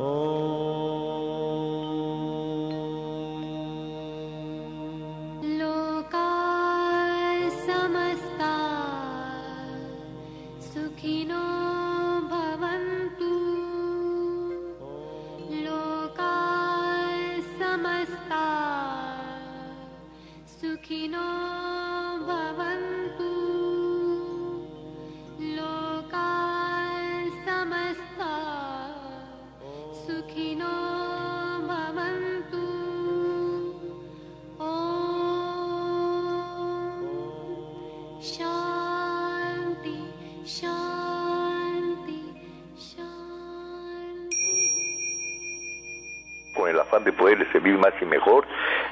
de servir más y mejor,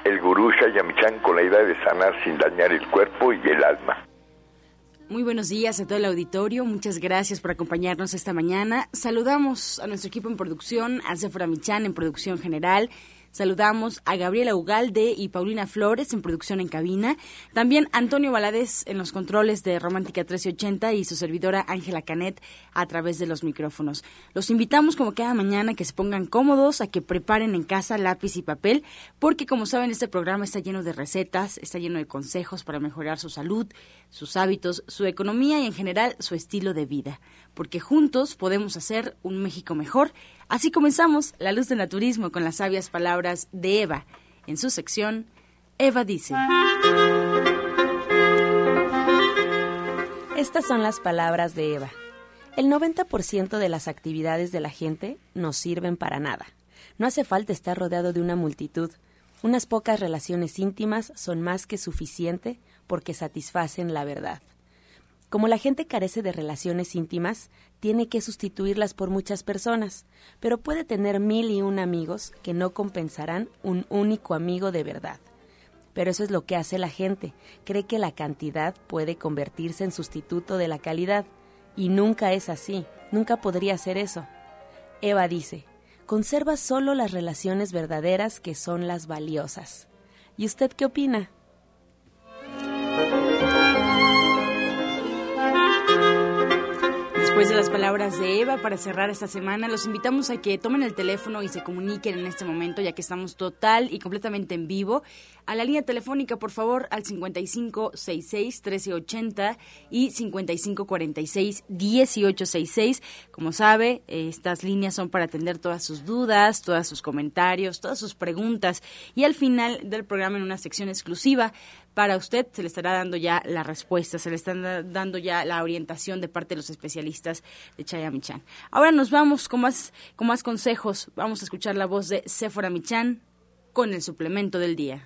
el gurú Shayamichan con la idea de sanar sin dañar el cuerpo y el alma. Muy buenos días a todo el auditorio. Muchas gracias por acompañarnos esta mañana. Saludamos a nuestro equipo en producción, a Sephora Michan en producción general, Saludamos a Gabriela Ugalde y Paulina Flores en producción en cabina. También Antonio Valadez en los controles de Romántica 1380 y su servidora Ángela Canet a través de los micrófonos. Los invitamos como cada mañana a que se pongan cómodos, a que preparen en casa lápiz y papel, porque como saben este programa está lleno de recetas, está lleno de consejos para mejorar su salud, sus hábitos, su economía y en general su estilo de vida. Porque juntos podemos hacer un México mejor Así comenzamos La Luz del Naturismo con las sabias palabras de Eva en su sección Eva dice. Estas son las palabras de Eva. El 90% de las actividades de la gente no sirven para nada. No hace falta estar rodeado de una multitud. Unas pocas relaciones íntimas son más que suficiente porque satisfacen la verdad. Como la gente carece de relaciones íntimas, tiene que sustituirlas por muchas personas, pero puede tener mil y un amigos que no compensarán un único amigo de verdad. Pero eso es lo que hace la gente, cree que la cantidad puede convertirse en sustituto de la calidad, y nunca es así, nunca podría ser eso. Eva dice, conserva solo las relaciones verdaderas que son las valiosas. ¿Y usted qué opina? Después de las palabras de Eva, para cerrar esta semana, los invitamos a que tomen el teléfono y se comuniquen en este momento, ya que estamos total y completamente en vivo. A la línea telefónica, por favor, al 5566-1380 y 5546-1866. Como sabe, estas líneas son para atender todas sus dudas, todos sus comentarios, todas sus preguntas. Y al final del programa, en una sección exclusiva, para usted se le estará dando ya la respuesta, se le están dando ya la orientación de parte de los especialistas de Chaya Michan. Ahora nos vamos con más, con más consejos. Vamos a escuchar la voz de Sephora Michan con el suplemento del día.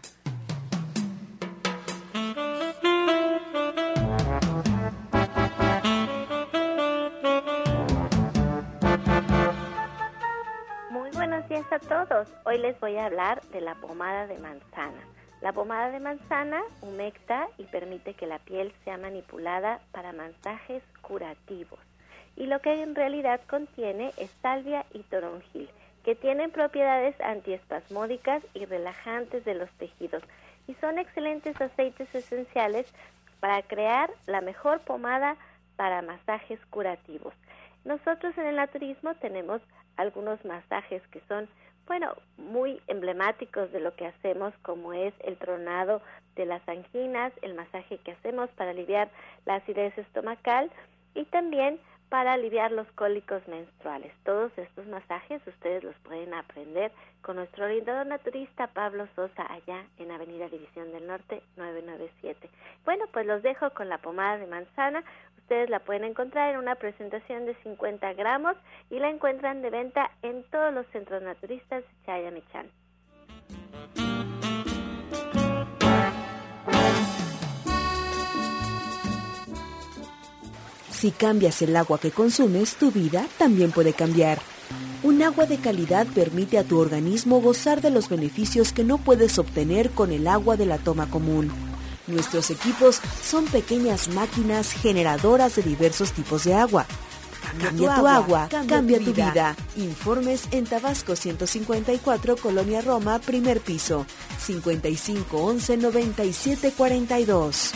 Muy buenos días a todos. Hoy les voy a hablar de la pomada de manzana. La pomada de manzana humecta y permite que la piel sea manipulada para masajes curativos. Y lo que en realidad contiene es salvia y toronjil, que tienen propiedades antiespasmódicas y relajantes de los tejidos y son excelentes aceites esenciales para crear la mejor pomada para masajes curativos. Nosotros en el naturismo tenemos algunos masajes que son bueno, muy emblemáticos de lo que hacemos, como es el tronado de las anginas, el masaje que hacemos para aliviar la acidez estomacal y también para aliviar los cólicos menstruales. Todos estos masajes ustedes los pueden aprender con nuestro orientador naturista Pablo Sosa allá en Avenida División del Norte 997. Bueno, pues los dejo con la pomada de manzana, Ustedes la pueden encontrar en una presentación de 50 gramos y la encuentran de venta en todos los centros naturistas de Chayamichan. Si cambias el agua que consumes, tu vida también puede cambiar. Un agua de calidad permite a tu organismo gozar de los beneficios que no puedes obtener con el agua de la toma común. Nuestros equipos son pequeñas máquinas generadoras de diversos tipos de agua. Cambia, tu, agua, cambia, tu, vida. Informes en Tabasco 154, Colonia Roma, primer piso, 55 11 97 42.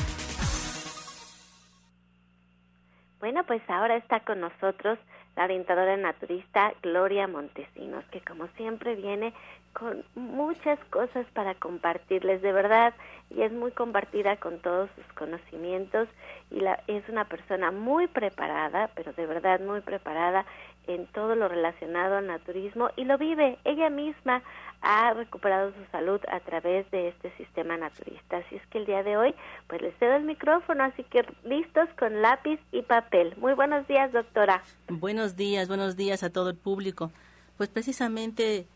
Bueno, pues ahora está con nosotros la orientadora naturista Gloria Montesinos, que como siempre viene con muchas cosas para compartirles de verdad y es muy compartida con todos sus conocimientos y la, es una persona muy preparada, pero de verdad muy preparada en todo lo relacionado al naturismo y lo vive. Ella misma ha recuperado su salud a través de este sistema naturista. Así es que el día de hoy, pues les cedo el micrófono, así que listos con lápiz y papel. Muy buenos días, doctora. Buenos días, buenos días a todo el público. Pues precisamente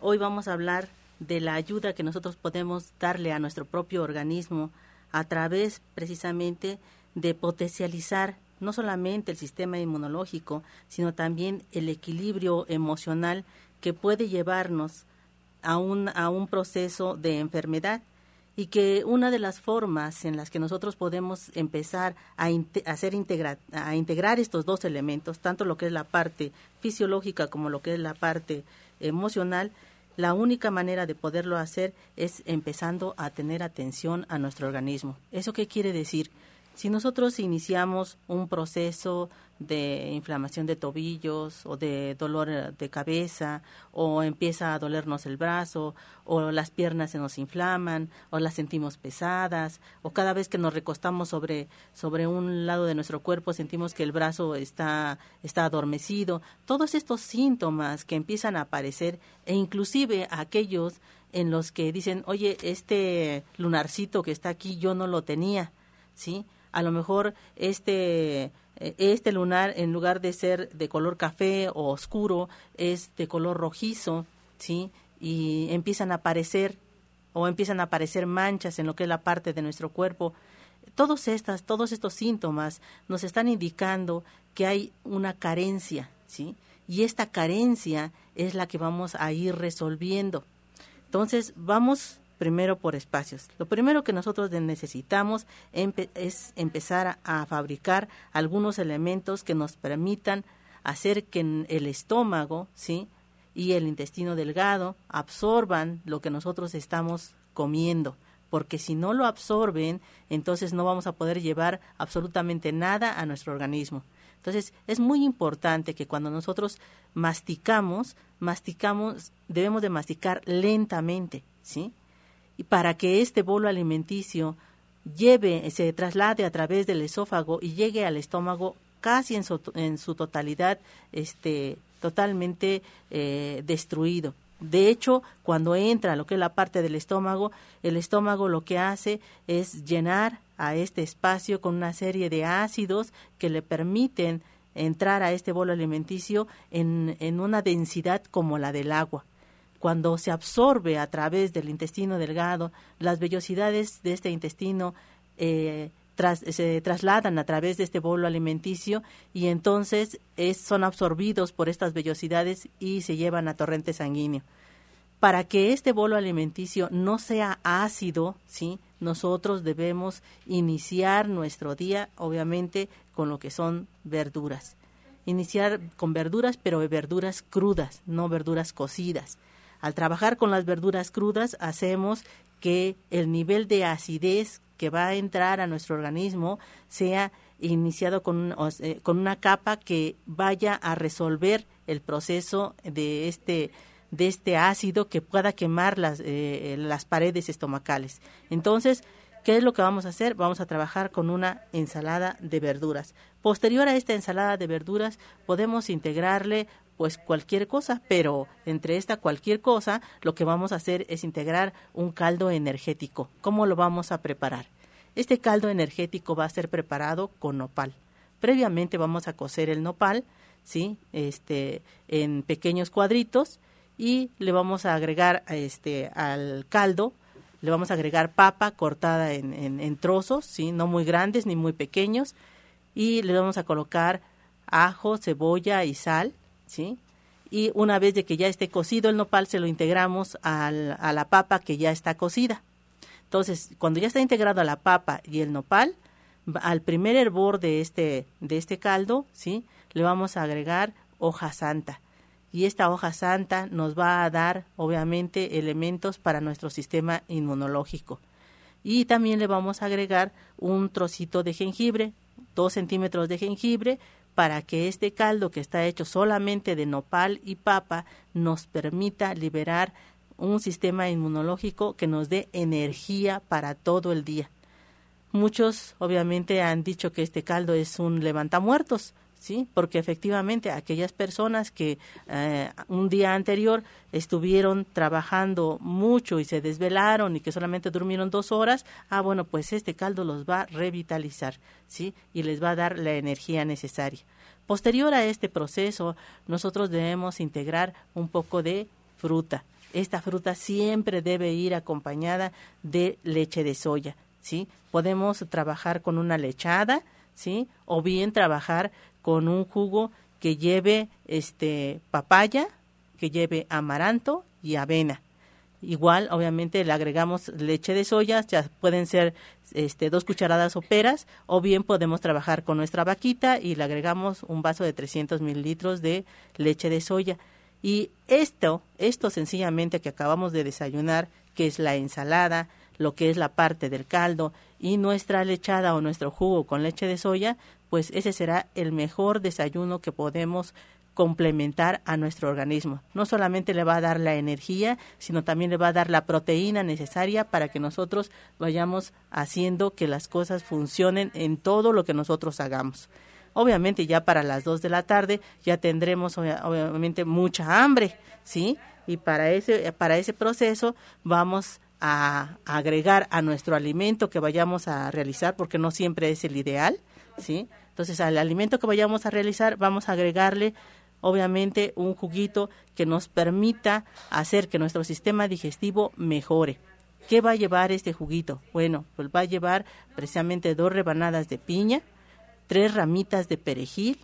hoy vamos a hablar de la ayuda que nosotros podemos darle a nuestro propio organismo a través precisamente de potencializar no solamente el sistema inmunológico, sino también el equilibrio emocional que puede llevarnos a un, a un proceso de enfermedad y que una de las formas en las que nosotros podemos empezar a, hacer a integrar estos dos elementos, tanto lo que es la parte fisiológica como lo que es la parte emocional, la única manera de poderlo hacer es empezando a tener atención a nuestro organismo. ¿Eso qué quiere decir? Si nosotros iniciamos un proceso de inflamación de tobillos o de dolor eh, de cabeza o empieza a dolernos el brazo o las piernas se nos inflaman o las sentimos pesadas o cada vez que nos recostamos sobre sobre un lado de nuestro cuerpo sentimos que el brazo está está adormecido todos estos síntomas que empiezan a aparecer e inclusive aquellos en los que dicen oye este lunarcito que está aquí yo no lo tenía sí a lo mejor este eh, este lunar en lugar de ser de color café o oscuro es de color rojizo, ¿sí? Y empiezan a aparecer o empiezan a aparecer manchas en lo que es la parte de nuestro cuerpo. Todos estas, todos estos síntomas nos están indicando que hay una carencia, ¿sí? Y esta carencia es la que vamos a ir resolviendo. Entonces, vamos primero por espacios. Lo primero que nosotros necesitamos es empezar a, fabricar algunos elementos que nos permitan hacer que el estómago, ¿sí? y el intestino delgado absorban lo que nosotros estamos comiendo, porque si no lo absorben, entonces no vamos a poder llevar absolutamente nada a nuestro organismo. Entonces, es muy importante que cuando nosotros masticamos, masticamos, debemos de masticar lentamente, ¿sí? Y para que este bolo alimenticio lleve, se traslade a través del esófago y llegue al estómago casi en su, en su totalidad, este, totalmente eh, destruido. De hecho, cuando entra lo que es la parte del estómago, el estómago lo que hace es llenar a este espacio con una serie de ácidos que le permiten entrar a este bolo alimenticio en, en una densidad como la del agua cuando se absorbe a través del intestino delgado, las vellosidades de este intestino eh, se trasladan a través de este bolo alimenticio y entonces son absorbidos por estas vellosidades y se llevan a torrente sanguíneo. Para que este bolo alimenticio no sea ácido, ¿sí? nosotros debemos iniciar nuestro día, obviamente, con lo que son verduras. Iniciar con verduras, pero verduras crudas, no verduras cocidas. Al trabajar con las verduras crudas hacemos que el nivel de acidez que va a entrar a nuestro organismo sea iniciado con, con una capa que vaya a resolver el proceso de este de este ácido que pueda quemar las, eh, las paredes estomacales. Entonces, ¿qué es lo que vamos a hacer? Vamos a trabajar con una ensalada de verduras. Posterior a esta ensalada de verduras, podemos integrarle pues cualquier cosa, pero entre esta cualquier cosa lo que vamos a hacer es integrar un caldo energético. ¿Cómo lo vamos a preparar? Este caldo energético va a ser preparado con nopal. Previamente vamos a cocer el nopal, ¿sí? Este, en pequeños cuadritos y le vamos a agregar este, al caldo, le vamos a agregar papa cortada en, en, en trozos, ¿sí? No muy grandes ni muy pequeños y le vamos a colocar ajo, cebolla y sal ¿sí? Y una vez de que ya esté cocido el nopal, se lo integramos a la papa que ya está cocida. Entonces, cuando ya está integrado a la papa y el nopal, al primer hervor de este, de este caldo, ¿sí? Le vamos a agregar hoja santa. Y esta hoja santa nos va a dar, obviamente, elementos para nuestro sistema inmunológico. Y también le vamos a agregar un trocito de jengibre, dos centímetros de jengibre para que este caldo que está hecho solamente de nopal y papa nos permita liberar un sistema inmunológico que nos dé energía para todo el día. Muchos obviamente han dicho que este caldo es un levantamuertos, ¿sí? Porque efectivamente aquellas personas que eh, un día anterior estuvieron trabajando mucho y se desvelaron y que solamente durmieron dos horas, ah, bueno, pues este caldo los va a revitalizar, ¿sí? Y les va a dar la energía necesaria. Posterior a este proceso, nosotros debemos integrar un poco de fruta. Esta fruta siempre debe ir acompañada de leche de soya, ¿sí? Podemos trabajar con una lechada, ¿sí? O bien trabajar con un jugo que lleve este papaya, que lleve amaranto y avena. Igual, obviamente, le agregamos leche de soya, ya pueden ser este, dos cucharadas soperas, o bien podemos trabajar con nuestra vaquita y le agregamos un vaso de 300 mililitros de leche de soya. Y esto, esto sencillamente que acabamos de desayunar, que es la ensalada, lo que es la parte del caldo y nuestra lechada o nuestro jugo con leche de soya, pues ese será el mejor desayuno que podemos complementar a nuestro organismo. No solamente le va a dar la energía, sino también le va a dar la proteína necesaria para que nosotros vayamos haciendo que las cosas funcionen en todo lo que nosotros hagamos. Obviamente ya para las 2 de la tarde ya tendremos obviamente mucha hambre, ¿sí? Y para ese, para ese proceso vamos a agregar a nuestro alimento que vayamos a realizar, porque no siempre es el ideal, ¿sí? Entonces, al alimento que vayamos a realizar, vamos a agregarle, obviamente, un juguito que nos permita hacer que nuestro sistema digestivo mejore. ¿Qué va a llevar este juguito? Bueno, pues va a llevar precisamente dos rebanadas de piña, tres ramitas de perejil,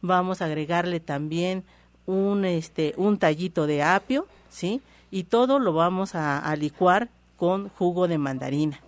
vamos a agregarle también un, este, un tallito de apio, ¿sí? Y todo lo vamos a licuar con jugo de mandarina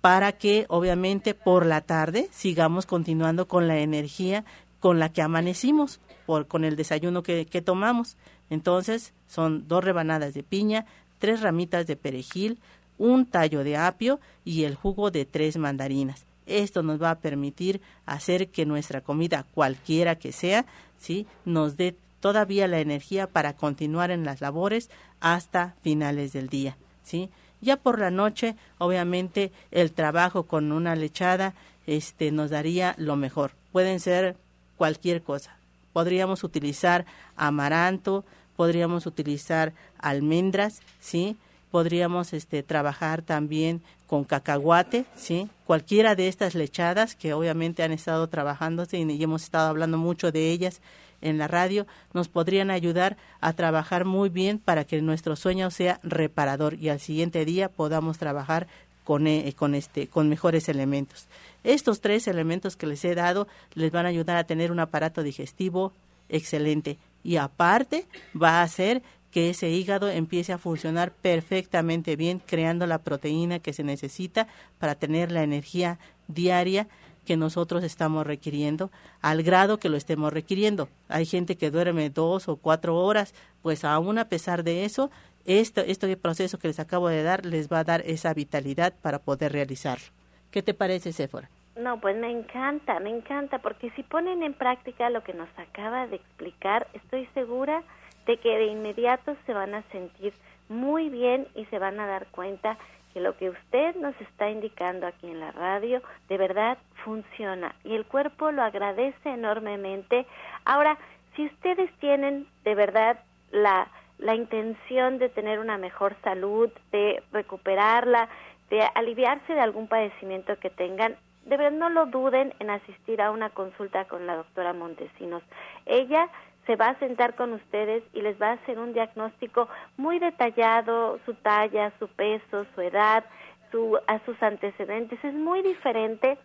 para que obviamente por la tarde sigamos continuando con la energía con la que amanecimos, por, con el desayuno que, que tomamos. Entonces son dos rebanadas de piña, tres ramitas de perejil, un tallo de apio y el jugo de tres mandarinas. Esto nos va a permitir hacer que nuestra comida, cualquiera que sea, ¿sí? nos dé todavía la energía para continuar en las labores hasta finales del día. ¿sí? Ya por la noche, obviamente, el trabajo con una lechada este, nos daría lo mejor. Pueden ser cualquier cosa. Podríamos utilizar amaranto, podríamos utilizar almendras, ¿sí? Podríamos este, trabajar también con cacahuate, ¿sí? Cualquiera de estas lechadas que obviamente han estado trabajándose y hemos estado hablando mucho de ellas en la radio nos podrían ayudar a trabajar muy bien para que nuestro sueño sea reparador y al siguiente día podamos trabajar con, e, con, este, con mejores elementos. Estos tres elementos que les he dado les van a ayudar a tener un aparato digestivo excelente y aparte va a hacer que ese hígado empiece a funcionar perfectamente bien, creando la proteína que se necesita para tener la energía diaria que nosotros estamos requiriendo al grado que lo estemos requiriendo. Hay gente que duerme dos o cuatro horas, pues aún a pesar de eso, este, este proceso que les acabo de dar les va a dar esa vitalidad para poder realizarlo. ¿Qué te parece, Sephora? No, pues me encanta, me encanta, porque si ponen en práctica lo que nos acaba de explicar, estoy segura de que de inmediato se van a sentir muy bien y se van a dar cuenta que lo que usted nos está indicando aquí en la radio de verdad funciona y el cuerpo lo agradece enormemente. Ahora, si ustedes tienen de verdad la, la intención de tener una mejor salud, de recuperarla, de aliviarse de algún padecimiento que tengan, de verdad no lo duden en asistir a una consulta con la doctora Montesinos. Ella se va a sentar con ustedes y les va a hacer un diagnóstico muy detallado, su talla, su peso, su edad, su, a sus antecedentes. Es muy diferente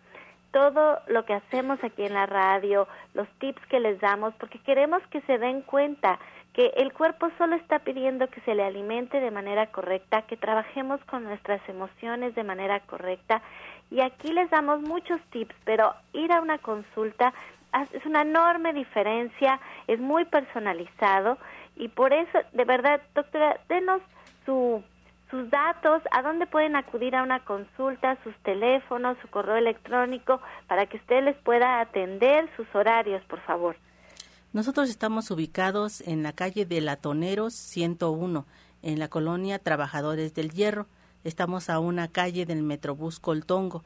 todo lo que hacemos aquí en la radio, los tips que les damos, porque queremos que se den cuenta que el cuerpo solo está pidiendo que se le alimente de manera correcta, que trabajemos con nuestras emociones de manera correcta. Y aquí les damos muchos tips, pero ir a una consulta es una enorme diferencia, es muy personalizado y por eso, de verdad, doctora, denos su, sus datos, a dónde pueden acudir a una consulta, sus teléfonos, su correo electrónico, para que usted les pueda atender sus horarios, por favor. Nosotros estamos ubicados en la calle de Latoneros 101, en la colonia Trabajadores del Hierro. Estamos a una calle del Metrobús Coltongo.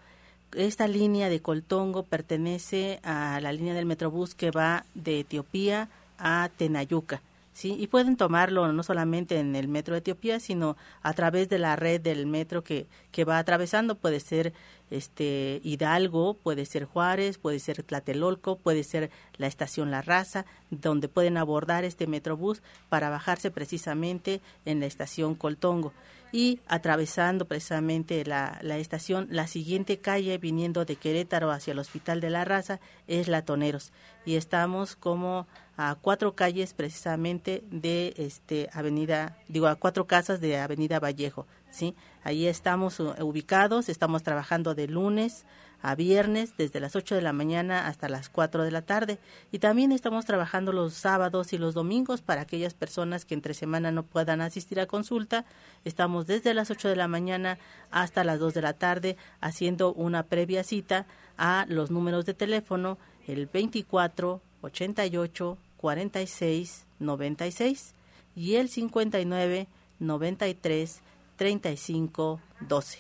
Esta línea de Coltongo pertenece a la línea del Metrobús que va de Etiopía a Tenayuca. ¿sí? Y pueden tomarlo no solamente en el metro de Etiopía, sino a través de la red del metro que, que va atravesando. Puede ser este Hidalgo, puede ser Juárez, puede ser Tlatelolco, puede ser la estación La Raza, donde pueden abordar este metrobús para bajarse precisamente en la estación Coltongo y atravesando precisamente la, la, estación, la siguiente calle viniendo de Querétaro hacia el Hospital de la Raza es Latoneros y estamos como a cuatro calles precisamente de este avenida, digo a cuatro casas de Avenida Vallejo, ¿sí? Ahí estamos ubicados, estamos trabajando de lunes a viernes desde las 8 de la mañana hasta las 4 de la tarde y también estamos trabajando los sábados y los domingos para aquellas personas que entre semana no puedan asistir a consulta. Estamos desde las 8 de la mañana hasta las 2 de la tarde haciendo una previa cita a los números de teléfono el 24 88 46 96 y el 59 93 35 12.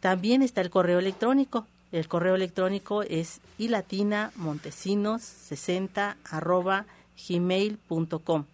También está el correo electrónico el correo electrónico es ilatinamontesinos60 arroba gmail.com.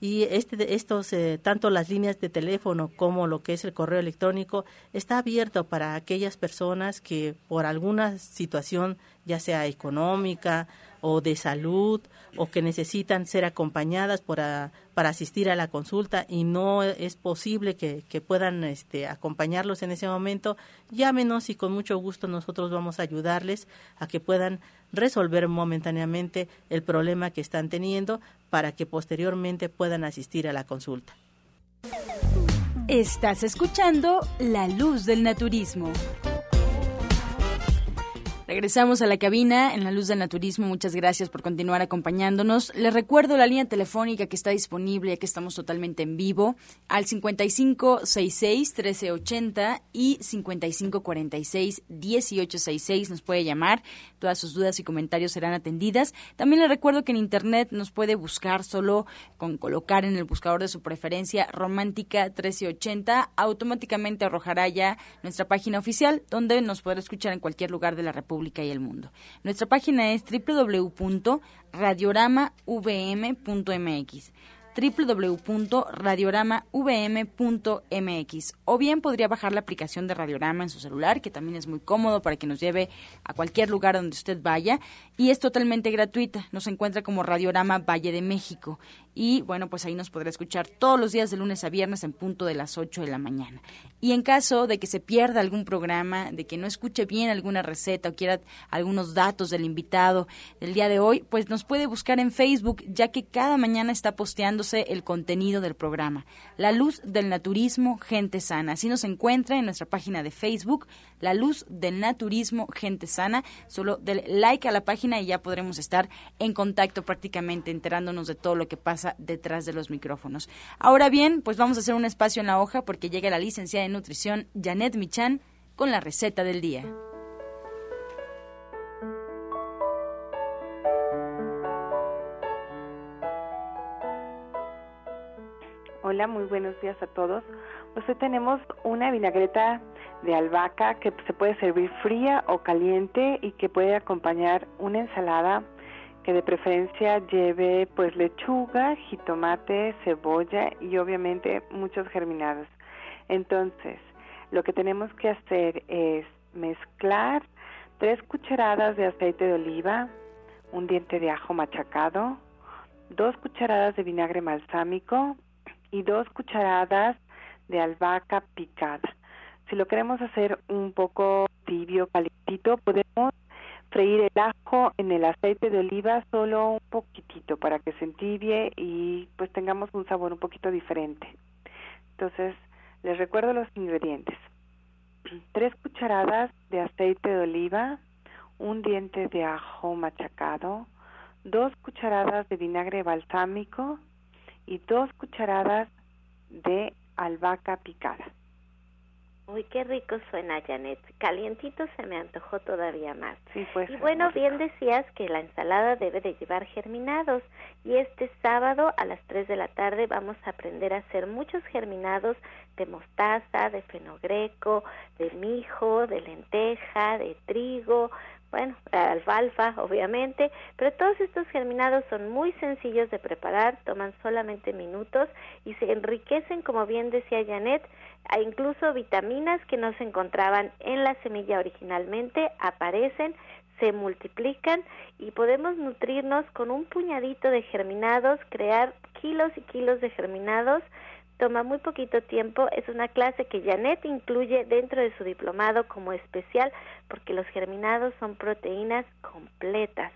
Y este, estos, eh, tanto las líneas de teléfono como lo que es el correo electrónico, está abierto para aquellas personas que por alguna situación, ya sea económica o de salud o que necesitan ser acompañadas para asistir a la consulta y no es posible que, puedan este, acompañarlos en ese momento, llámenos y con mucho gusto nosotros vamos a ayudarles a que puedan resolver momentáneamente el problema que están teniendo para que posteriormente puedan asistir a la consulta. Estás escuchando La Luz del Naturismo. Regresamos a la cabina en la luz del naturismo. Muchas gracias por continuar acompañándonos. Les recuerdo la línea telefónica que está disponible, ya que estamos totalmente en vivo, al 5566-1380 y 5546-1866. Nos puede llamar. Todas sus dudas y comentarios serán atendidas. También les recuerdo que en Internet nos puede buscar solo con colocar en el buscador de su preferencia Romántica 1380. Automáticamente arrojará ya nuestra página oficial, donde nos podrá escuchar en cualquier lugar de la República y el mundo. Nuestra página es www.radioramavm.mx www.radioramavm.mx o bien podría bajar la aplicación de Radiorama en su celular, que también es muy cómodo para que nos lleve a cualquier lugar donde usted vaya y es totalmente gratuita. Nos encuentra como Radiorama Valle de México y bueno, pues ahí nos podrá escuchar todos los días de lunes a viernes en punto de las 8 de la mañana. Y en caso de que se pierda algún programa, de que no escuche bien alguna receta o quiera algunos datos del invitado del día de hoy, pues nos puede buscar en Facebook, ya que cada mañana está posteándose el contenido del programa. La luz del naturismo, gente sana. Así nos encuentra en nuestra página de Facebook, La luz del naturismo, gente sana. Solo denle like a la página y ya podremos estar en contacto prácticamente enterándonos de todo lo que pasa detrás de los micrófonos. Ahora bien, pues vamos a hacer un espacio en la hoja porque llega la licenciada en nutrición Janet Michan con la receta del día. Hola, muy buenos días a todos. Hoy tenemos una vinagreta de albahaca que se puede servir fría o caliente y que puede acompañar una ensalada que de preferencia lleve pues lechuga, jitomate, cebolla y obviamente muchos germinados. Entonces, lo que tenemos que hacer es mezclar tres cucharadas de aceite de oliva, un diente de ajo machacado, dos cucharadas de vinagre balsámico y dos cucharadas de albahaca picada. Si lo queremos hacer un poco tibio, calentito, podemos freír el ajo en el aceite de oliva solo un poquitito para que se entibie y pues tengamos un sabor un poquito diferente. Entonces, les recuerdo los ingredientes. Tres cucharadas de aceite de oliva, un diente de ajo machacado, dos cucharadas de vinagre balsámico y dos cucharadas de albahaca picada. Uy, qué rico suena, Janet. Calientito se me antojó todavía más. Sí, pues. Y bueno, bien decías que la ensalada debe de llevar germinados. Y este sábado a las 3 de la tarde vamos a aprender a hacer muchos germinados de mostaza, de fenogreco, de mijo, de lenteja, de trigo, bueno, alfalfa, obviamente, pero todos estos germinados son muy sencillos de preparar, toman solamente minutos y se enriquecen, como bien decía Janet, a incluso vitaminas que no se encontraban en la semilla originalmente, aparecen, se multiplican y podemos nutrirnos con un puñadito de germinados, crear kilos y kilos de germinados toma muy poquito tiempo, es una clase que Janet incluye dentro de su diplomado como especial porque los germinados son proteínas completas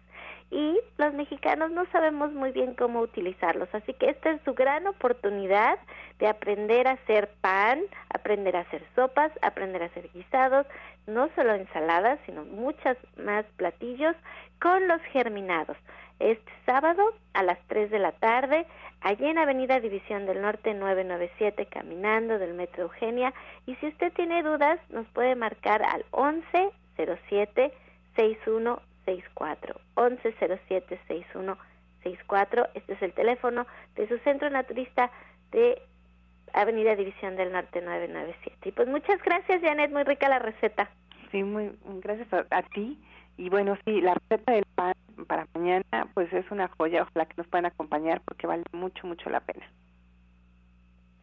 y los mexicanos no sabemos muy bien cómo utilizarlos, así que esta es su gran oportunidad de aprender a hacer pan, aprender a hacer sopas, aprender a hacer guisados, no solo ensaladas, sino muchas más platillos con los germinados. Este sábado a las 3 de la tarde allí en Avenida División del Norte 997, caminando del Metro Eugenia. Y si usted tiene dudas, nos puede marcar al 1107 6164. 1107 6164. Este es el teléfono de su centro naturista de Avenida División del Norte 997. Y pues muchas gracias, Janet, muy rica la receta. Sí, muy gracias a ti. Y bueno, sí, la receta del pan para mañana, pues es una joya, ojalá que nos puedan acompañar porque vale mucho, mucho la pena.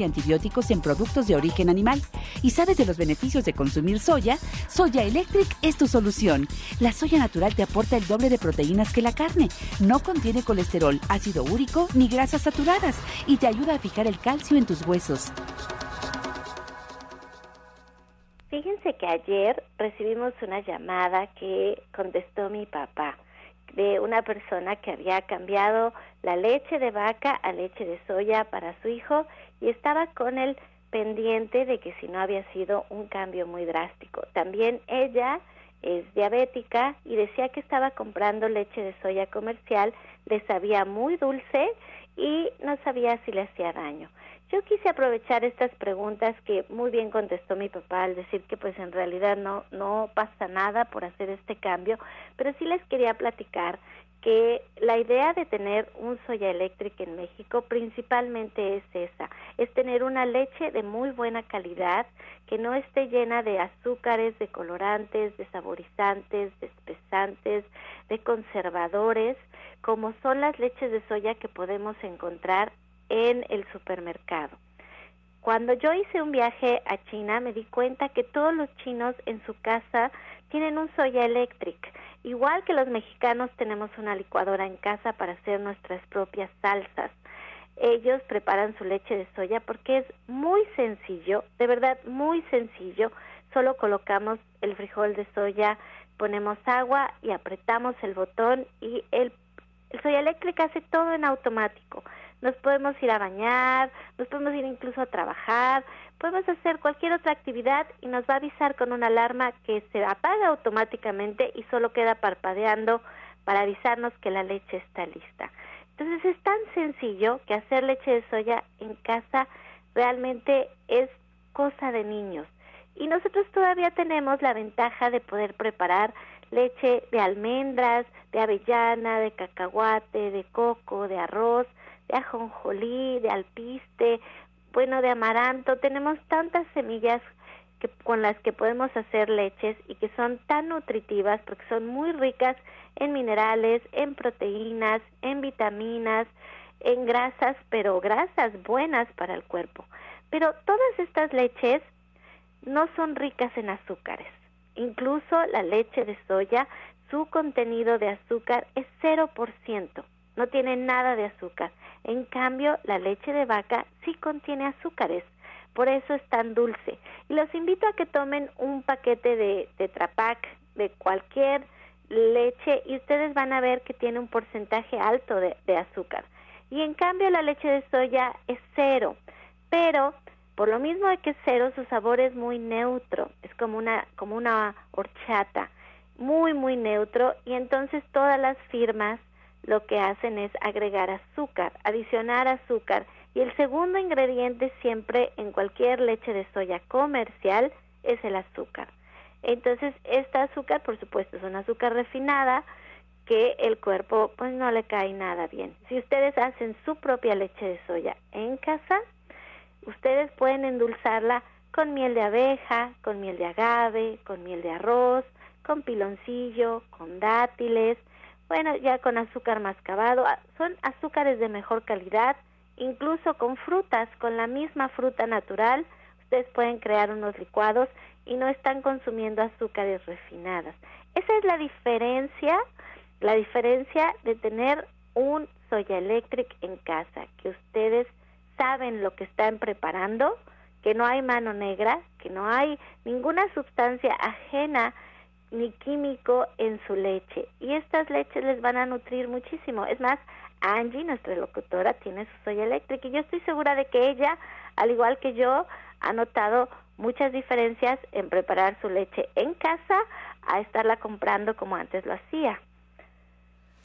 y antibióticos en productos de origen animal y sabes de los beneficios de consumir soya, Soya Electric es tu solución. La soya natural te aporta el doble de proteínas que la carne. No contiene colesterol, ácido úrico ni grasas saturadas y te ayuda a fijar el calcio en tus huesos. Fíjense que ayer recibimos una llamada que contestó mi papá de una persona que había cambiado la leche de vaca a leche de soya para su hijo y estaba con el pendiente de que si no había sido un cambio muy drástico. También ella es diabética y decía que estaba comprando leche de soya comercial, le sabía muy dulce y no sabía si le hacía daño. Yo quise aprovechar estas preguntas que muy bien contestó mi papá al decir que pues en realidad no no pasa nada por hacer este cambio, pero sí les quería platicar que la idea de tener un soya eléctrica en México principalmente es esa, es tener una leche de muy buena calidad, que no esté llena de azúcares, de colorantes, de saborizantes, de espesantes, de conservadores, como son las leches de soya que podemos encontrar en el supermercado. Cuando yo hice un viaje a China me di cuenta que todos los chinos en su casa tienen un soya electric. Igual que los mexicanos tenemos una licuadora en casa para hacer nuestras propias salsas. Ellos preparan su leche de soya porque es muy sencillo, de verdad muy sencillo. Solo colocamos el frijol de soya, ponemos agua y apretamos el botón y el, el soya eléctrica hace todo en automático nos podemos ir a bañar, nos podemos ir incluso a trabajar, podemos hacer cualquier otra actividad y nos va a avisar con una alarma que se apaga automáticamente y solo queda parpadeando para avisarnos que la leche está lista. Entonces es tan sencillo que hacer leche de soya en casa realmente es cosa de niños. Y nosotros todavía tenemos la ventaja de poder preparar leche de almendras, de avellana, de cacahuate, de coco, de arroz, de ajonjolí, de alpiste, bueno, de amaranto. Tenemos tantas semillas que, con las que podemos hacer leches y que son tan nutritivas porque son muy ricas en minerales, en proteínas, en vitaminas, en grasas, pero grasas buenas para el cuerpo. Pero todas estas leches no son ricas en azúcares. Incluso la leche de soya, su contenido de azúcar es 0%, no tiene nada de azúcar. En cambio, la leche de vaca sí contiene azúcares. por eso es tan dulce. Y los invito a que tomen un paquete de Tetrapac de cualquier leche y ustedes van a ver que tiene un porcentaje alto de, de azúcar. Y en cambio la leche de soya es cero, pero por lo mismo de que es cero, su sabor es muy neutro, es como una, como una horchata, muy, muy neutro, y entonces todas las firmas lo que hacen es agregar azúcar, adicionar azúcar, y el segundo ingrediente siempre en cualquier leche de soya comercial es el azúcar. Entonces, esta azúcar, por supuesto, es una azúcar refinada que el cuerpo pues no le cae nada bien. Si ustedes hacen su propia leche de soya en casa, ustedes pueden endulzarla con miel de abeja, con miel de agave, con miel de arroz, con piloncillo, con dátiles, bueno, ya con azúcar mascabado, ah, son azúcares de mejor calidad, incluso con frutas, con la misma fruta natural, ustedes pueden crear unos licuados y no están consumiendo azúcares refinadas. Esa es la diferencia, la diferencia de tener un Soya Electric en casa, que ustedes saben lo que están preparando, que no hay mano negra, que no hay ninguna sustancia ajena ni químico en su leche. Y estas leches les van a nutrir muchísimo. Es más, Angie, nuestra locutora, tiene su Soya Electric y yo estoy segura de que ella, al igual que yo, ha notado muchas diferencias en preparar su leche en casa a estarla comprando como antes lo hacía.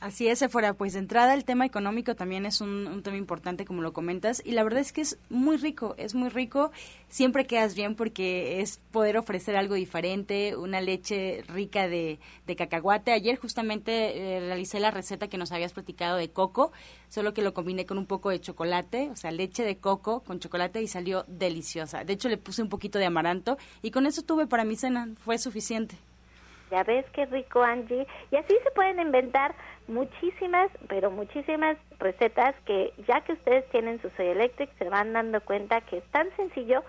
Así es, fuera pues de entrada el tema económico también es un, tema importante como lo comentas y la verdad es que es muy rico, es muy rico, siempre quedas bien porque es poder ofrecer algo diferente, una leche rica de, de cacahuate. Ayer justamente eh, realicé la receta que nos habías platicado de coco, solo que lo combiné con un poco de chocolate, o sea, leche de coco con chocolate y salió deliciosa. De hecho le puse un poquito de amaranto y con eso tuve para mi cena, fue suficiente. Ya ves qué rico, Angie. Y así se pueden inventar muchísimas, pero muchísimas recetas que ya que ustedes tienen su Soy Electric se van dando cuenta que es tan sencillo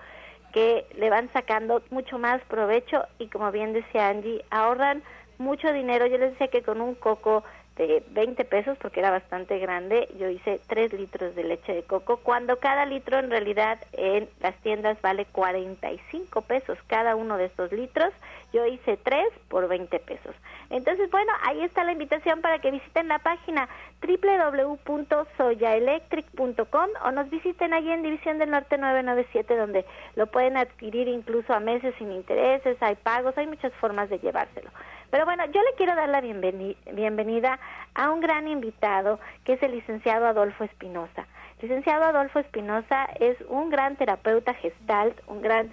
que le van sacando mucho más provecho y como bien decía Angie, ahorran mucho dinero. Yo les decía que con un coco de 20 pesos, porque era bastante grande, yo hice 3 litros de leche de coco, cuando cada litro en realidad en las tiendas vale 45 pesos cada uno de estos litros, yo hice 3 por 20 pesos. Entonces, bueno, ahí está la invitación para que visiten la página www.soyaelectric.com o nos visiten allí en División del Norte 997 donde lo pueden adquirir incluso a meses sin intereses, hay pagos, hay muchas formas de llevárselo. Pero bueno, yo le quiero dar la bienvenida a un gran invitado que es el licenciado Adolfo Espinosa. Licenciado Adolfo Espinosa es un gran terapeuta gestalt, un gran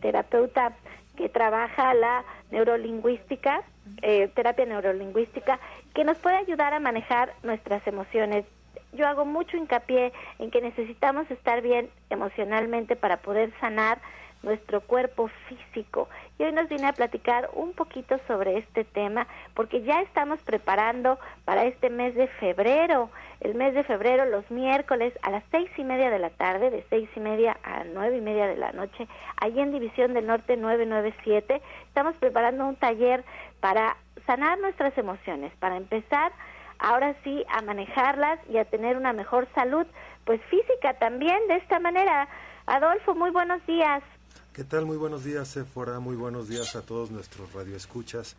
terapeuta que trabaja la neurolingüística, eh, terapia neurolingüística, que nos puede ayudar a manejar nuestras emociones. Yo hago mucho hincapié en que necesitamos estar bien emocionalmente para poder sanar nuestro cuerpo físico. Y hoy nos viene a platicar un poquito sobre este tema porque ya estamos preparando para este mes de febrero. El mes de febrero, los miércoles a las seis y media de la tarde, de seis y media a nueve y media de la noche, allí en División del Norte 997, estamos preparando un taller para sanar nuestras emociones, para empezar ahora sí a manejarlas y a tener una mejor salud, pues física también de esta manera. Adolfo, muy buenos días. ¿Qué tal? Muy buenos días, Sephora. Muy buenos días a todos nuestros radioescuchas.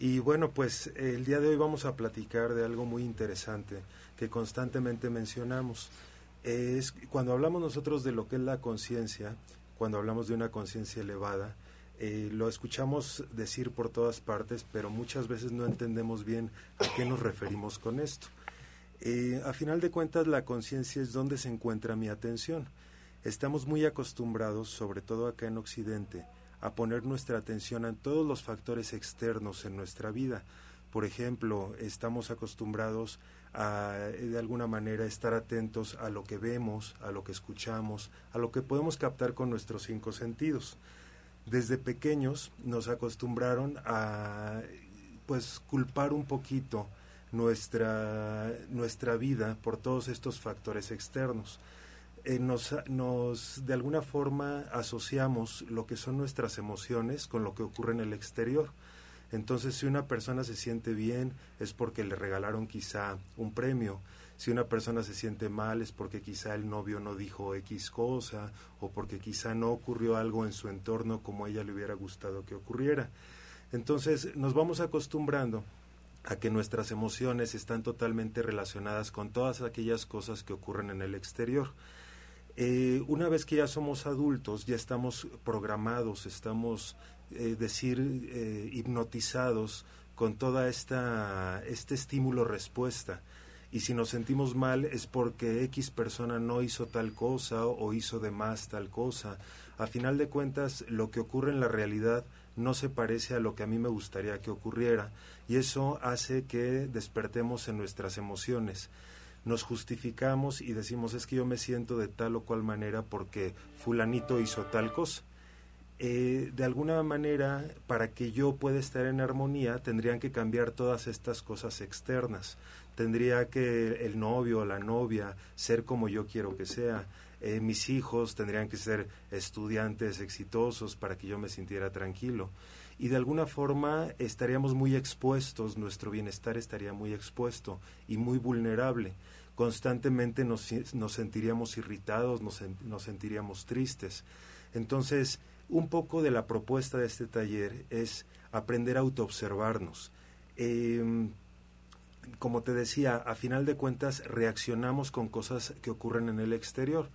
Y bueno, pues el día de hoy vamos a platicar de algo muy interesante que constantemente mencionamos. Es cuando hablamos nosotros de lo que es la conciencia, cuando hablamos de una conciencia elevada, eh, lo escuchamos decir por todas partes, pero muchas veces no entendemos bien a qué nos referimos con esto. Eh, a final de cuentas, la conciencia es donde se encuentra mi atención. Estamos muy acostumbrados, sobre todo acá en Occidente, a poner nuestra atención en todos los factores externos en nuestra vida. Por ejemplo, estamos acostumbrados a, de alguna manera, estar atentos a lo que vemos, a lo que escuchamos, a lo que podemos captar con nuestros cinco sentidos. Desde pequeños nos acostumbraron a, pues, culpar un poquito nuestra, nuestra vida por todos estos factores externos. Eh, nos, nos de alguna forma asociamos lo que son nuestras emociones con lo que ocurre en el exterior. Entonces, si una persona se siente bien es porque le regalaron quizá un premio. Si una persona se siente mal es porque quizá el novio no dijo X cosa o porque quizá no ocurrió algo en su entorno como ella le hubiera gustado que ocurriera. Entonces nos vamos acostumbrando a que nuestras emociones están totalmente relacionadas con todas aquellas cosas que ocurren en el exterior. Eh, una vez que ya somos adultos, ya estamos programados, estamos, eh, decir, eh, hipnotizados con toda esta este estímulo respuesta y si nos sentimos mal es porque X persona no hizo tal cosa o hizo de más tal cosa. A final de cuentas, lo que ocurre en la realidad no se parece a lo que a mí me gustaría que ocurriera y eso hace que despertemos en nuestras emociones. Nos justificamos y decimos es que yo me siento de tal o cual manera porque fulanito hizo tal cosa. Eh, de alguna manera, para que yo pueda estar en armonía, tendrían que cambiar todas estas cosas externas. Tendría que el novio o la novia ser como yo quiero que sea. Eh, mis hijos tendrían que ser estudiantes exitosos para que yo me sintiera tranquilo. Y de alguna forma estaríamos muy expuestos, nuestro bienestar estaría muy expuesto y muy vulnerable. Constantemente nos, sentiríamos irritados, nos, nos sentiríamos tristes. Entonces, un poco de la propuesta de este taller es aprender a autoobservarnos. Eh, como te decía, a final de cuentas reaccionamos con cosas que ocurren en el exterior.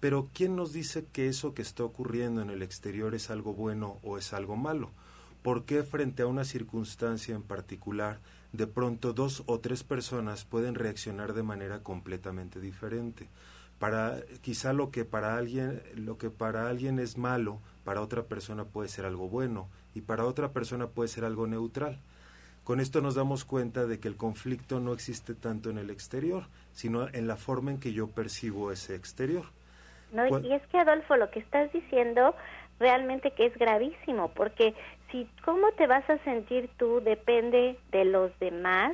Pero ¿quién nos dice que eso que está ocurriendo en el exterior es algo bueno o es algo malo? ¿Por qué frente a una circunstancia en particular, de pronto dos o tres personas pueden reaccionar de manera completamente diferente? Para quizá lo que para alguien lo que para alguien es malo, para otra persona puede ser algo bueno y para otra persona puede ser algo neutral. Con esto nos damos cuenta de que el conflicto no existe tanto en el exterior, sino en la forma en que yo percibo ese exterior. No, y es que Adolfo, lo que estás diciendo realmente que es gravísimo, porque si cómo te vas a sentir tú depende de los demás,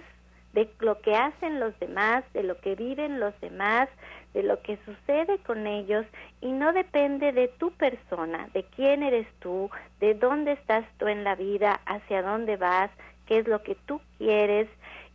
de lo que hacen los demás, de lo que viven los demás, de lo que sucede con ellos y no depende de tu persona, de quién eres tú, de dónde estás tú en la vida, hacia dónde vas, qué es lo que tú quieres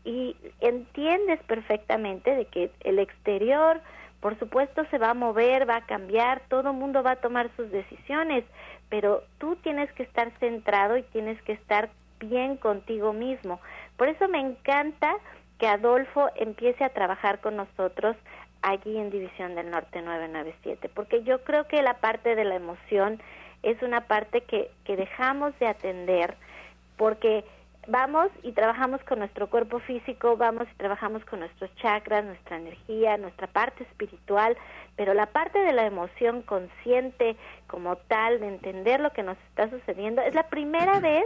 y entiendes perfectamente de que el exterior, por supuesto, se va a mover, va a cambiar, todo el mundo va a tomar sus decisiones, pero tú tienes que estar centrado y tienes que estar bien contigo mismo. Por eso me encanta que Adolfo empiece a trabajar con nosotros allí en División del Norte 997, porque yo creo que la parte de la emoción es una parte que, que dejamos de atender, porque vamos y trabajamos con nuestro cuerpo físico, vamos y trabajamos con nuestros chakras, nuestra energía, nuestra parte espiritual, pero la parte de la emoción consciente como tal, de entender lo que nos está sucediendo, es la primera vez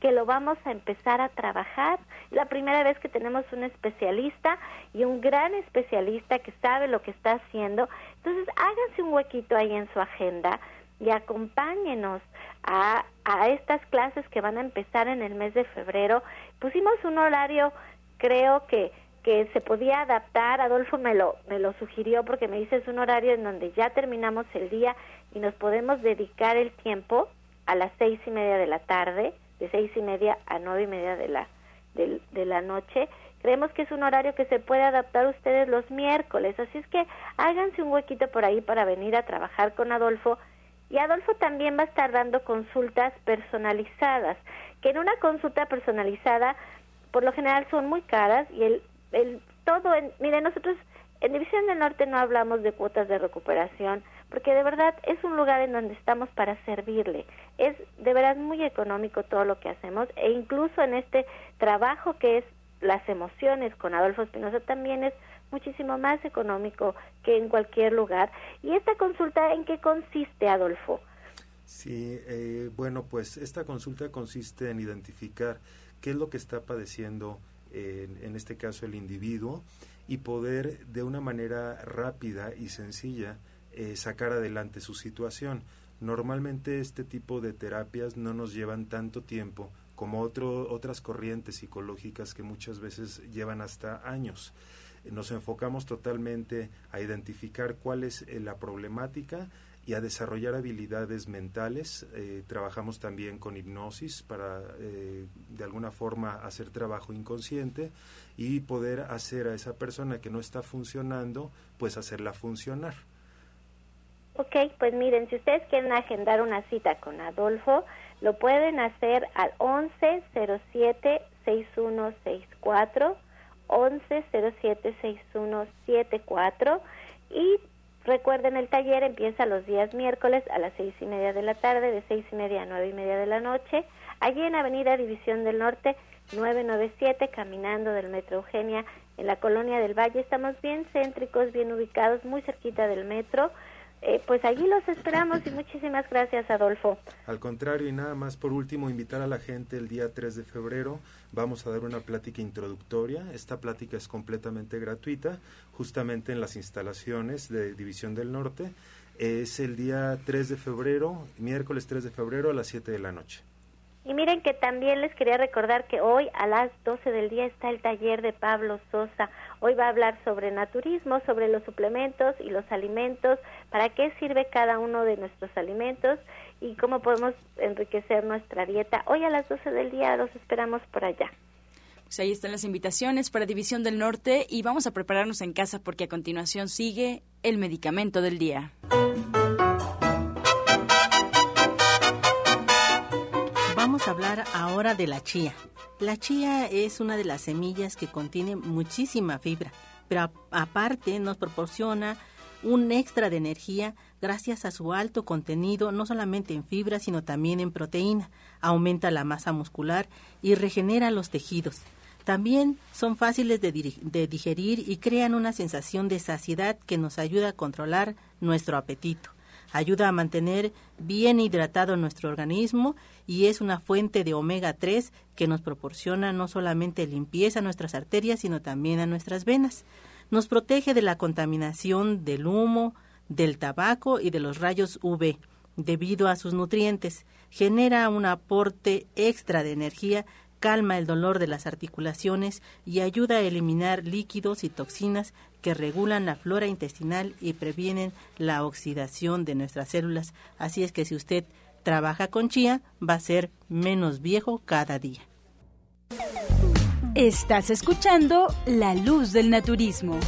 que lo vamos a empezar a trabajar. La primera vez que tenemos un especialista y un gran especialista que sabe lo que está haciendo. Entonces, háganse un huequito ahí en su agenda y acompáñenos a, a estas clases que van a empezar en el mes de febrero. Pusimos un horario, creo que que se podía adaptar, Adolfo me lo, me lo sugirió porque me dice es un horario en donde ya terminamos el día y nos podemos dedicar el tiempo a las seis y media de la tarde, de seis y media a nueve y media de la, de, de la noche. Creemos que es un horario que se puede adaptar ustedes los miércoles, así es que háganse un huequito por ahí para venir a trabajar con Adolfo y Adolfo también va a estar dando consultas personalizadas, que en una consulta personalizada por lo general son muy caras y el, el todo, en, mire, nosotros en División del Norte no hablamos de cuotas de recuperación, porque de verdad es un lugar en donde estamos para servirle. Es de verdad muy económico todo lo que hacemos e incluso en este trabajo que es las emociones con Adolfo Espinosa también es muchísimo más económico que en cualquier lugar. ¿Y esta consulta en qué consiste, Adolfo? Sí, eh, bueno, pues esta consulta consiste en identificar qué es lo que está padeciendo, en este caso, el individuo y poder de una manera rápida y sencilla eh, sacar adelante su situación. Normalmente este tipo de terapias no nos llevan tanto tiempo como otro, otras corrientes psicológicas que muchas veces llevan hasta años nos enfocamos totalmente a identificar cuál es eh, la problemática y a desarrollar habilidades mentales. Eh, trabajamos también con hipnosis para eh, de alguna forma hacer trabajo inconsciente y poder hacer a esa persona que no está funcionando, pues hacerla funcionar. Ok, pues miren, si ustedes quieren agendar una cita con Adolfo, lo pueden hacer al 1107-6164, 1107-6174 y Recuerden, el taller empieza los días miércoles a las seis y media de la tarde, de seis y media a nueve y media de la noche, allí en Avenida División del Norte, 997, caminando del Metro Eugenia, en la Colonia del Valle. Estamos bien céntricos, bien ubicados, muy cerquita del metro. Eh, pues allí los esperamos y muchísimas gracias, Adolfo. Al contrario, y nada más por último, invitar a la gente el día 3 de febrero. Vamos a dar una plática introductoria. Esta plática es completamente gratuita, justamente en las instalaciones de División del Norte. Es el día 3 de febrero, miércoles 3 de febrero a las 7 de la noche. Y miren que también les quería recordar que hoy a las 12 del día está el taller de Pablo Sosa. Hoy va a hablar sobre naturismo, sobre los suplementos y los alimentos, para qué sirve cada uno de nuestros alimentos y cómo podemos enriquecer nuestra dieta. Hoy a las 12 del día los esperamos por allá. Pues ahí están las invitaciones para División del Norte y vamos a prepararnos en casa porque a continuación sigue el medicamento del día. Vamos a hablar ahora de la chía. La chía es una de las semillas que contiene muchísima fibra, pero aparte nos proporciona un extra de energía gracias a su alto contenido no solamente en fibra sino también en proteína, aumenta la masa muscular y regenera los tejidos. También son fáciles de, de, digerir y crean una sensación de saciedad que nos ayuda a controlar nuestro apetito ayuda a mantener bien hidratado nuestro organismo y es una fuente de omega 3 que nos proporciona no solamente limpieza a nuestras arterias, sino también a nuestras venas. Nos protege de la contaminación del humo, del tabaco y de los rayos UV debido a sus nutrientes. Genera un aporte extra de energía calma el dolor de las articulaciones y ayuda a eliminar líquidos y toxinas que regulan la flora intestinal y previenen la oxidación de nuestras células. Así es que si usted trabaja con chía, va a ser menos viejo cada día. Estás escuchando La Luz del Naturismo.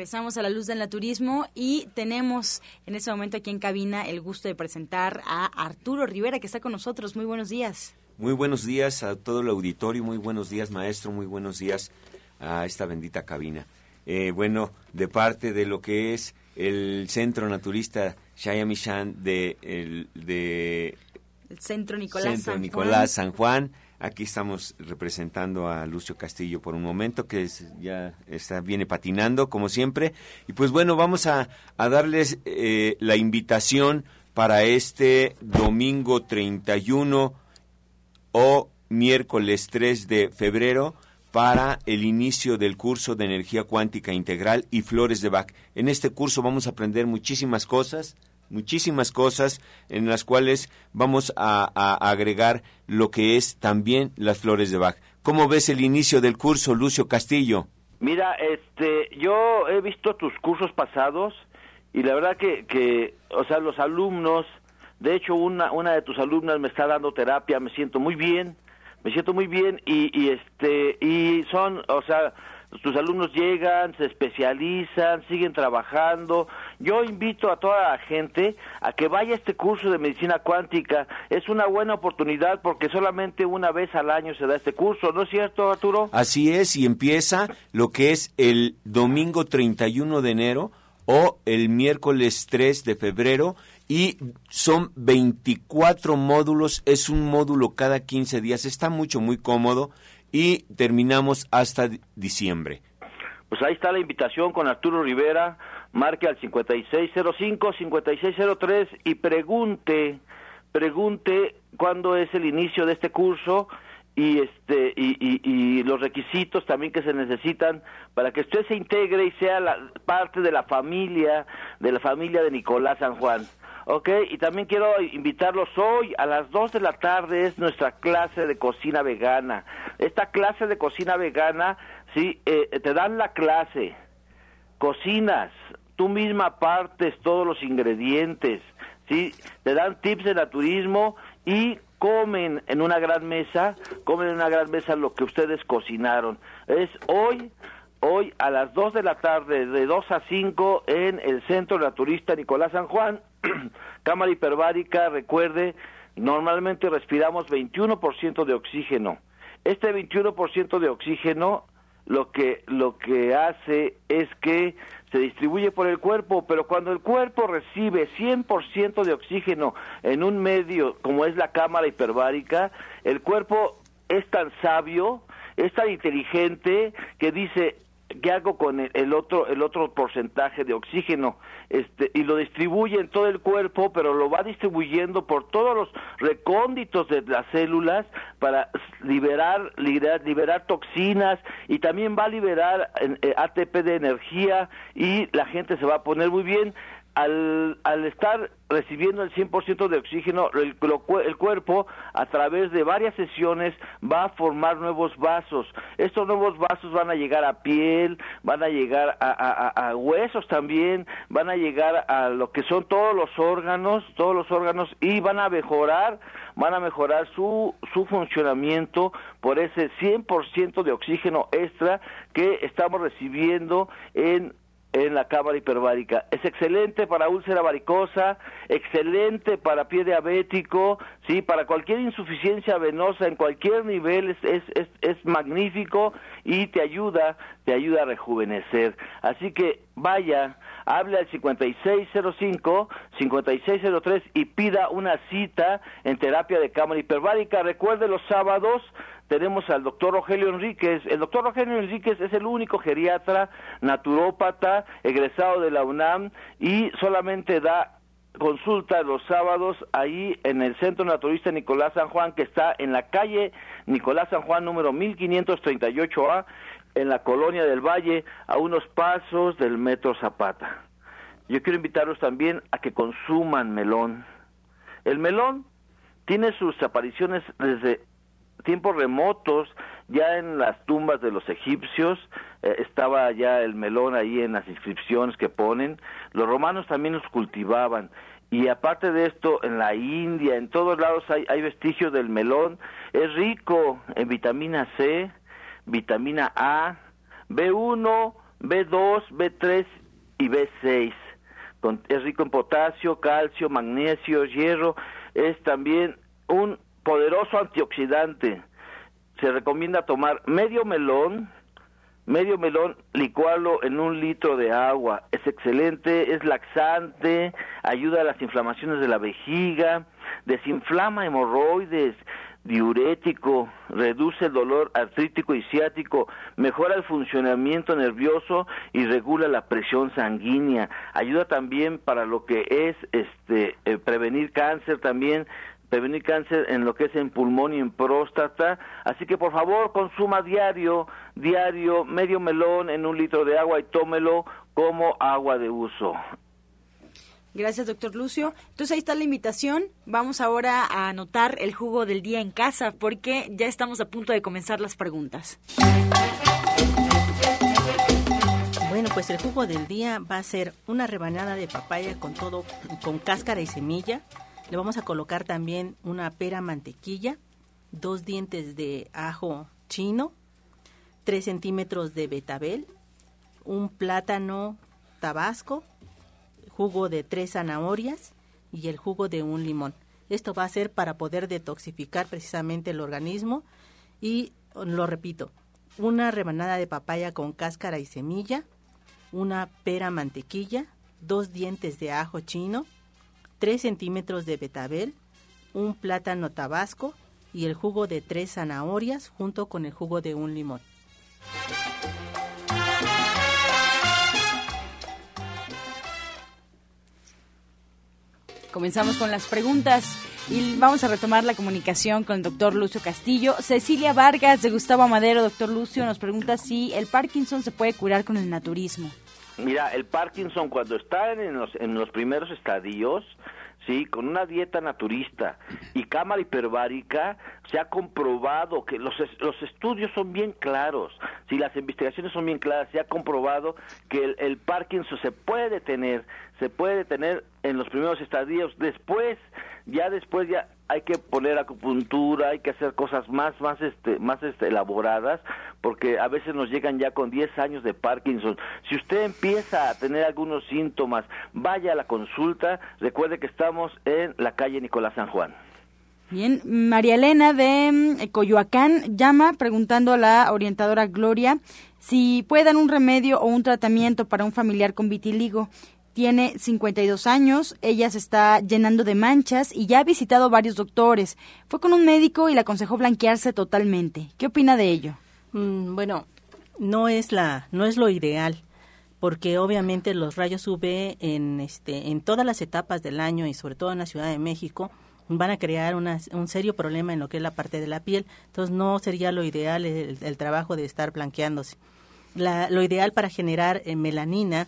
Regresamos a la luz del naturismo y tenemos en este momento aquí en cabina el gusto de presentar a Arturo Rivera que está con nosotros. Muy buenos días. Muy buenos días a todo el auditorio, muy buenos días maestro, muy buenos días a esta bendita cabina. Eh, bueno, de parte de lo que es el Centro Naturista Shayamishan de, el, de el Centro Nicolás Centro Nicolás San Juan Aquí estamos representando a Lucio Castillo por un momento, que ya está, viene patinando, como siempre. Y pues bueno, vamos a, darles eh, la invitación para este domingo 31 o miércoles 3 de febrero para el inicio del curso de energía cuántica integral y flores de Bach. En este curso vamos a aprender muchísimas cosas muchísimas cosas en las cuales vamos a, agregar lo que es también las flores de Bach. ¿Cómo ves el inicio del curso, Lucio Castillo? Mira, este, yo he visto tus cursos pasados y la verdad que, que o sea, los alumnos, de hecho una, una de tus alumnas me está dando terapia, me siento muy bien, me siento muy bien y, y este, y son, o sea, tus alumnos llegan, se especializan, siguen trabajando. Yo invito a toda la gente a que vaya a este curso de medicina cuántica. Es una buena oportunidad porque solamente una vez al año se da este curso, ¿no es cierto, Arturo? Así es, y empieza lo que es el domingo 31 de enero o el miércoles 3 de febrero y son 24 módulos, es un módulo cada 15 días, está mucho, muy cómodo y terminamos hasta diciembre. Pues ahí está la invitación con Arturo Rivera, marque al 5605-5603 y pregunte, pregunte cuándo es el inicio de este curso y este y, y, los requisitos también que se necesitan para que usted se integre y sea la, parte de la familia de la familia de Nicolás San Juan. Ok, y también quiero invitarlos hoy a las 2 de la tarde es nuestra clase de cocina vegana. Esta clase de cocina vegana, sí, eh, te dan la clase, cocinas, tú misma partes todos los ingredientes, ¿sí? Te dan tips de naturismo y comen en una gran mesa, comen en una gran mesa lo que ustedes cocinaron. Es hoy, hoy a las 2 de la tarde, de 2 a 5, en el Centro Naturista Nicolás San Juan, cámara hiperbárica, recuerde, normalmente respiramos 21% de oxígeno. Este 21% de oxígeno lo que lo que hace es que se distribuye por el cuerpo, pero cuando el cuerpo recibe 100% de oxígeno en un medio como es la cámara hiperbárica, el cuerpo es tan sabio, es tan inteligente que dice, ¿qué hago con el, otro el otro porcentaje de oxígeno? Este y lo distribuye en todo el cuerpo, pero lo va distribuyendo por todos los recónditos de las células para liberar liberar, liberar toxinas y también va a liberar eh, ATP de energía y la gente se va a poner muy bien al, al estar recibiendo el 100% de oxígeno, el, el, cuerpo a través de varias sesiones va a formar nuevos vasos. Estos nuevos vasos van a llegar a piel, van a llegar a, a, huesos también, van a llegar a lo que son todos los órganos, todos los órganos y van a mejorar, van a mejorar su, su funcionamiento por ese 100% de oxígeno extra que estamos recibiendo en en la cámara hiperbárica. Es excelente para úlcera varicosa, excelente para pie diabético, sí, para cualquier insuficiencia venosa en cualquier nivel es, es, es, es magnífico y te ayuda, te ayuda a rejuvenecer. Así que vaya, hable al 5605-5603 y pida una cita en terapia de cámara hiperbárica. Recuerde los sábados tenemos al doctor Rogelio Enríquez. El doctor Rogelio Enríquez es el único geriatra naturópata egresado de la UNAM y solamente da consulta los sábados ahí en el Centro Naturista Nicolás San Juan, que está en la calle Nicolás San Juan número 1538A, en la colonia del Valle, a unos pasos del Metro Zapata. Yo quiero invitarlos también a que consuman melón. El melón tiene sus apariciones desde tiempos remotos, ya en las tumbas de los egipcios eh, estaba ya el melón ahí en las inscripciones que ponen, los romanos también los cultivaban. Y aparte de esto en la India, en todos lados hay, hay vestigios del melón, es rico en vitamina C, vitamina A, B1, B2, B3 y B6. es rico en potasio, calcio, magnesio, hierro, es también un poderoso antioxidante. Se recomienda tomar medio melón, medio melón, licuarlo en un litro de agua. Es excelente, es laxante, ayuda a las inflamaciones de la vejiga, desinflama hemorroides, diurético, reduce el dolor artrítico y ciático, mejora el funcionamiento nervioso y regula la presión sanguínea. Ayuda también para lo que es este eh, prevenir cáncer también, prevenir cáncer en lo que es en pulmón y en próstata. Así que por favor consuma diario, diario, medio melón en un litro de agua y tómelo como agua de uso. Gracias, doctor Lucio. Entonces ahí está la invitación. Vamos ahora a anotar el jugo del día en casa porque ya estamos a punto de comenzar las preguntas. Bueno, pues el jugo del día va a ser una rebanada de papaya con todo, con cáscara y semilla, le vamos a colocar también una pera mantequilla, dos dientes de ajo chino, tres centímetros de betabel, un plátano tabasco, jugo de tres zanahorias y el jugo de un limón. Esto va a ser para poder detoxificar precisamente el organismo y lo repito, una rebanada de papaya con cáscara y semilla, una pera mantequilla, dos dientes de ajo chino, 3 centímetros de betabel, un plátano tabasco y el jugo de tres zanahorias junto con el jugo de un limón. Comenzamos con las preguntas y vamos a retomar la comunicación con el doctor Lucio Castillo. Cecilia Vargas de Gustavo Madero, doctor Lucio, nos pregunta si el Parkinson se puede curar con el naturismo. Mira, el Parkinson cuando está en los, en los primeros estadios, sí, con una dieta naturista y cámara hiperbárica, se ha comprobado que los, los estudios son bien claros. si las investigaciones son bien claras, se ha comprobado que el, el Parkinson se puede tener, se puede tener en los primeros estadios, después, ya después ya hay que poner acupuntura, hay que hacer cosas más, más, este, más este, elaboradas, porque a veces nos llegan ya con 10 años de Parkinson. Si usted empieza a tener algunos síntomas, vaya a la consulta. Recuerde que estamos en la calle Nicolás San Juan. Bien, María Elena de mm, Coyoacán llama preguntando a la orientadora Gloria si puede dar un remedio o un tratamiento para un familiar con vitiligo tiene 52 años, ella se está llenando de manchas y ya ha visitado varios doctores. Fue con un médico y le aconsejó blanquearse totalmente. ¿Qué opina de ello? Mm, bueno, no es la no es lo ideal porque obviamente los rayos UV en este en todas las etapas del año y sobre todo en la Ciudad de México van a crear un serio problema en lo que es la parte de la piel. Entonces no sería lo ideal el, trabajo de estar blanqueándose. lo ideal para generar eh, melanina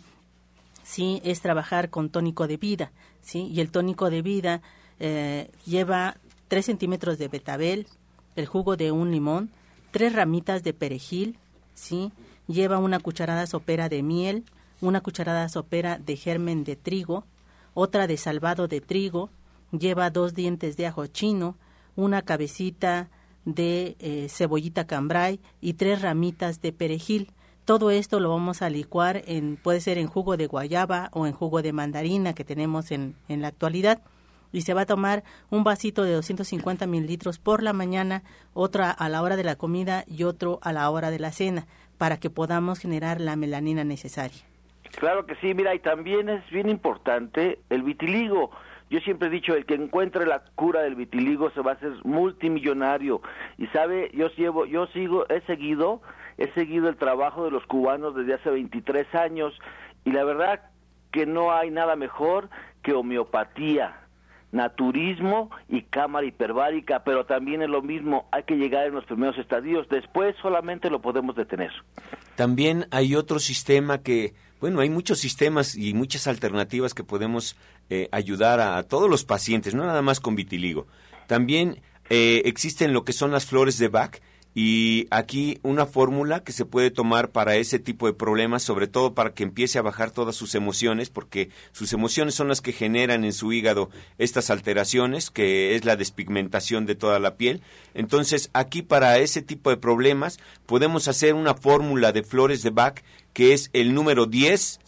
sí es trabajar con tónico de vida, sí, y el tónico de vida eh, lleva 3 centímetros de betabel, el jugo de un limón, tres ramitas de perejil, sí, lleva una cucharada sopera de miel, una cucharada sopera de germen de trigo, otra de salvado de trigo, lleva dos dientes de ajo chino, una cabecita de eh, cebollita cambray y tres ramitas de perejil. Todo esto lo vamos a licuar en, puede ser en jugo de guayaba o en jugo de mandarina que tenemos en, en la actualidad. Y se va a tomar un vasito de 250 mililitros por la mañana, otra a la hora de la comida y otro a la hora de la cena, para que podamos generar la melanina necesaria. Claro que sí, mira, y también es bien importante el vitiligo. Yo siempre he dicho, el que encuentre la cura del vitiligo se va a hacer multimillonario. Y sabe, yo llevo, yo sigo, he seguido he seguido el trabajo de los cubanos desde hace 23 años y la verdad que no hay nada mejor que homeopatía, naturismo y cámara hiperbárica, pero también es lo mismo, hay que llegar en los primeros estadios, después solamente lo podemos detener. También hay otro sistema que, bueno, hay muchos sistemas y muchas alternativas que podemos eh, ayudar a, todos los pacientes, no nada más con vitiligo. También eh, existen lo que son las flores de Bach, y aquí una fórmula que se puede tomar para ese tipo de problemas, sobre todo para que empiece a bajar todas sus emociones, porque sus emociones son las que generan en su hígado estas alteraciones, que es la despigmentación de toda la piel. Entonces, aquí para ese tipo de problemas podemos hacer una fórmula de flores de Bach que es el número 10,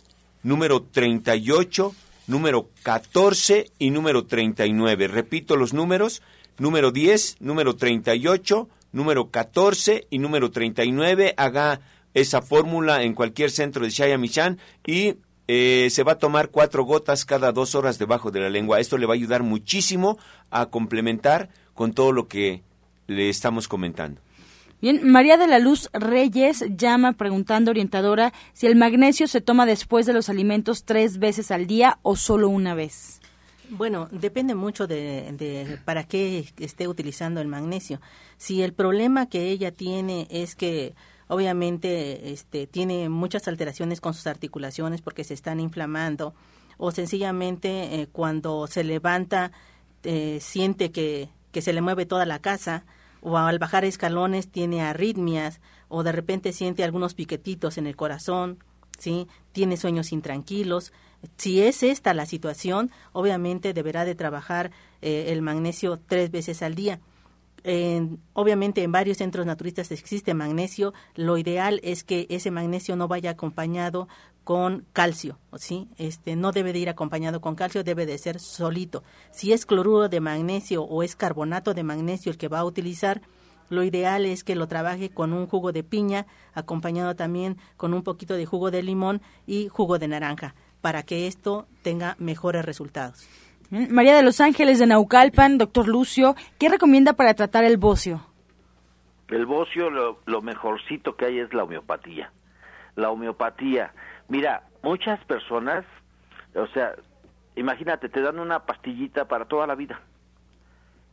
número 38, número 14 y número 39. Repito los números, número 10, número 38, número 14 y número 39. Haga esa fórmula en cualquier centro de Shayamichan y eh, se va a tomar cuatro gotas cada dos horas debajo de la lengua. Esto le va a ayudar muchísimo a complementar con todo lo que le estamos comentando. Bien, María de la Luz Reyes llama preguntando, orientadora, si el magnesio se toma después de los alimentos tres veces al día o solo una vez. Bueno, depende mucho de, para qué esté utilizando el magnesio. Si el problema que ella tiene es que obviamente este, tiene muchas alteraciones con sus articulaciones porque se están inflamando o sencillamente eh, cuando se levanta eh, siente que, que se le mueve toda la casa o al bajar escalones tiene arritmias o de repente siente algunos piquetitos en el corazón, ¿sí? tiene sueños intranquilos si es esta la situación, obviamente deberá de trabajar eh, el magnesio tres veces al día. obviamente en varios centros naturistas existe magnesio. Lo ideal es que ese magnesio no vaya acompañado con calcio, ¿sí? Este no debe de ir acompañado con calcio, debe de ser solito. Si es cloruro de magnesio o es carbonato de magnesio el que va a utilizar, lo ideal es que lo trabaje con un jugo de piña, acompañado también con un poquito de jugo de limón y jugo de naranja para que esto tenga mejores resultados. María de los Ángeles de Naucalpan, doctor Lucio, ¿qué recomienda para tratar el bocio? El bocio, lo, mejorcito que hay es la homeopatía. La homeopatía. Mira, muchas personas, o sea, imagínate, te dan una pastillita para toda la vida.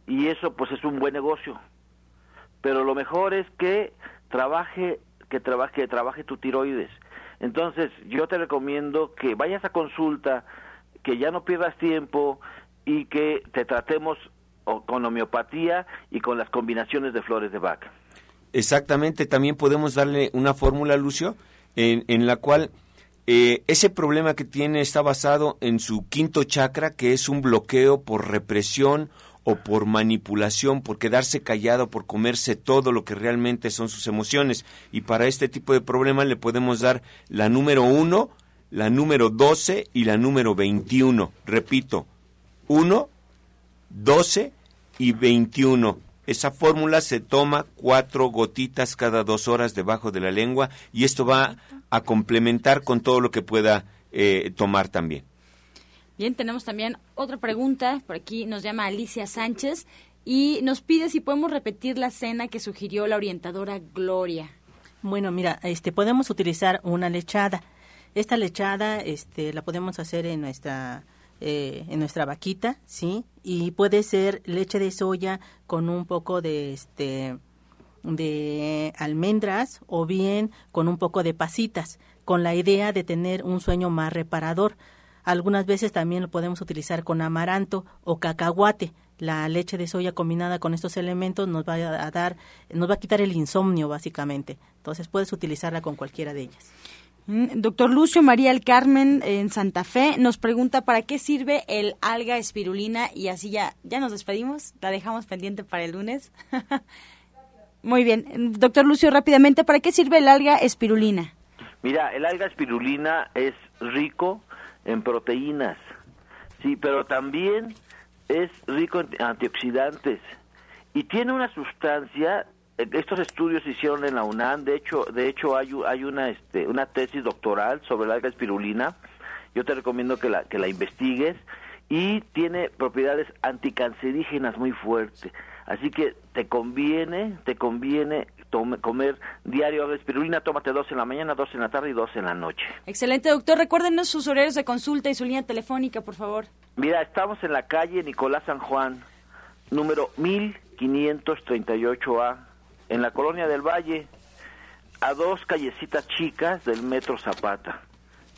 Y eso pues es un buen negocio. Pero lo mejor es que trabaje, que trabaje, que trabaje tu tiroides entonces, yo te recomiendo que vayas a consulta, que ya no pierdas tiempo y que te tratemos con homeopatía y con las combinaciones de flores de vaca. exactamente, también podemos darle una fórmula, Lucio, en, en la cual eh, ese problema que tiene está basado en su quinto chakra, que es un bloqueo por represión o por manipulación, por quedarse callado, por comerse todo lo que realmente son sus emociones. Y para este tipo de problema le podemos dar la número uno, la número 12 y la número 21. Repito, 1, 12 y 21. Esa fórmula se toma cuatro gotitas cada dos horas debajo de la lengua y esto va a complementar con todo lo que pueda eh, tomar también. Bien, tenemos también otra pregunta. Por aquí nos llama Alicia Sánchez y nos pide si podemos repetir la cena que sugirió la orientadora Gloria. Bueno, mira, este podemos utilizar una lechada. Esta lechada este, la podemos hacer en nuestra eh, en nuestra vaquita, ¿sí? Y puede ser leche de soya con un poco de este de almendras o bien con un poco de pasitas, con la idea de tener un sueño más reparador. Algunas veces también lo podemos utilizar con amaranto o cacahuate. La leche de soya combinada con estos elementos nos va a dar, nos va a quitar el insomnio básicamente. Entonces puedes utilizarla con cualquiera de ellas. Mm, doctor Lucio María El Carmen en Santa Fe nos pregunta para qué sirve el alga espirulina y así ya, ya nos despedimos, la dejamos pendiente para el lunes. Muy bien, doctor Lucio, rápidamente, ¿para qué sirve el alga espirulina? Mira, el alga espirulina es rico en proteínas, sí, pero también es rico en antioxidantes. Y tiene una sustancia estos estudios se hicieron en la UNAM, de hecho, de hecho hay, hay una, este, una tesis doctoral sobre la alga espirulina, yo te recomiendo que la, que la investigues, y tiene propiedades anticancerígenas muy fuertes, así que te conviene, te conviene comer diario alga espirulina, tómate dos en la mañana, dos en la tarde y dos en la noche. Excelente, doctor, recuérdenos sus horarios de consulta y su línea telefónica, por favor. Mira, estamos en la calle Nicolás San Juan, número 1538A, en la colonia del Valle, a dos callecitas chicas del Metro Zapata.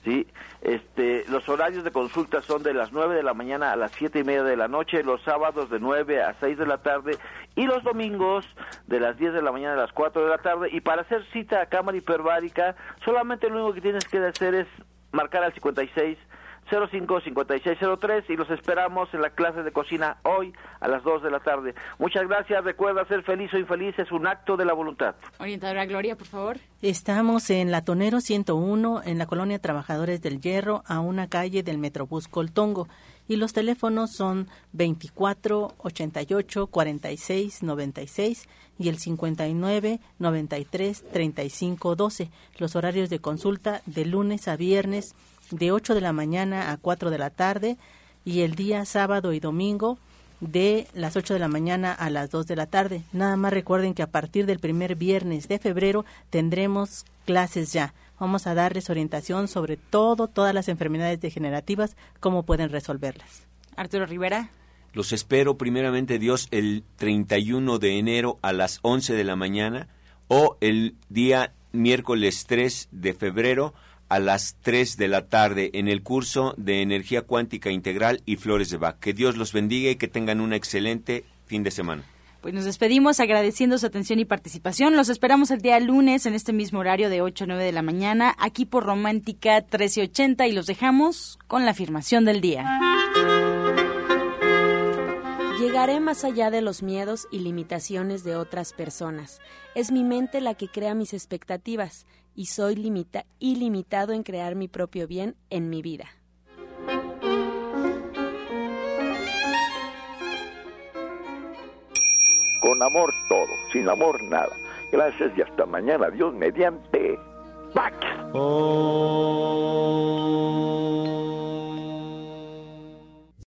¿Sí? Este, los horarios de consulta son de las 9 de la mañana a las siete y media de la noche, los sábados de 9 a 6 de la tarde y los domingos de las 10 de la mañana a las 4 de la tarde. Y para hacer cita a cámara hiperbárica, solamente lo único que tienes que hacer es marcar al 56 055603 y los esperamos en la clase de cocina hoy a las 2 de la tarde. Muchas gracias. Recuerda ser feliz o infeliz es un acto de la voluntad. Orientadora Gloria, por favor. Estamos en Latonero 101 en la colonia Trabajadores del Hierro a una calle del Metrobús Coltongo y los teléfonos son 24 88 46 96 y el 59 93 35 12. Los horarios de consulta de lunes a viernes de 8 de la mañana a 4 de la tarde y el día sábado y domingo de las 8 de la mañana a las 2 de la tarde. Nada más recuerden que a partir del primer viernes de febrero tendremos clases ya. Vamos a darles orientación sobre todo, todas las enfermedades degenerativas, cómo pueden resolverlas. Arturo Rivera. Los espero primeramente Dios el 31 de enero a las 11 de la mañana o el día miércoles 3 de febrero a las 3 de la tarde en el curso de Energía Cuántica Integral y Flores de Bach. Que Dios los bendiga y que tengan un excelente fin de semana. Pues nos despedimos agradeciendo su atención y participación. Los esperamos el día lunes en este mismo horario de 8 a 9 de la mañana, aquí por Romántica 1380 y los dejamos con la afirmación del día. Llegaré más allá de los miedos y limitaciones de otras personas. Es mi mente la que crea mis expectativas y soy limita ilimitado en crear mi propio bien en mi vida. Con amor todo, sin amor nada. Gracias y hasta mañana. Dios mediante. ¡Pax! Oh.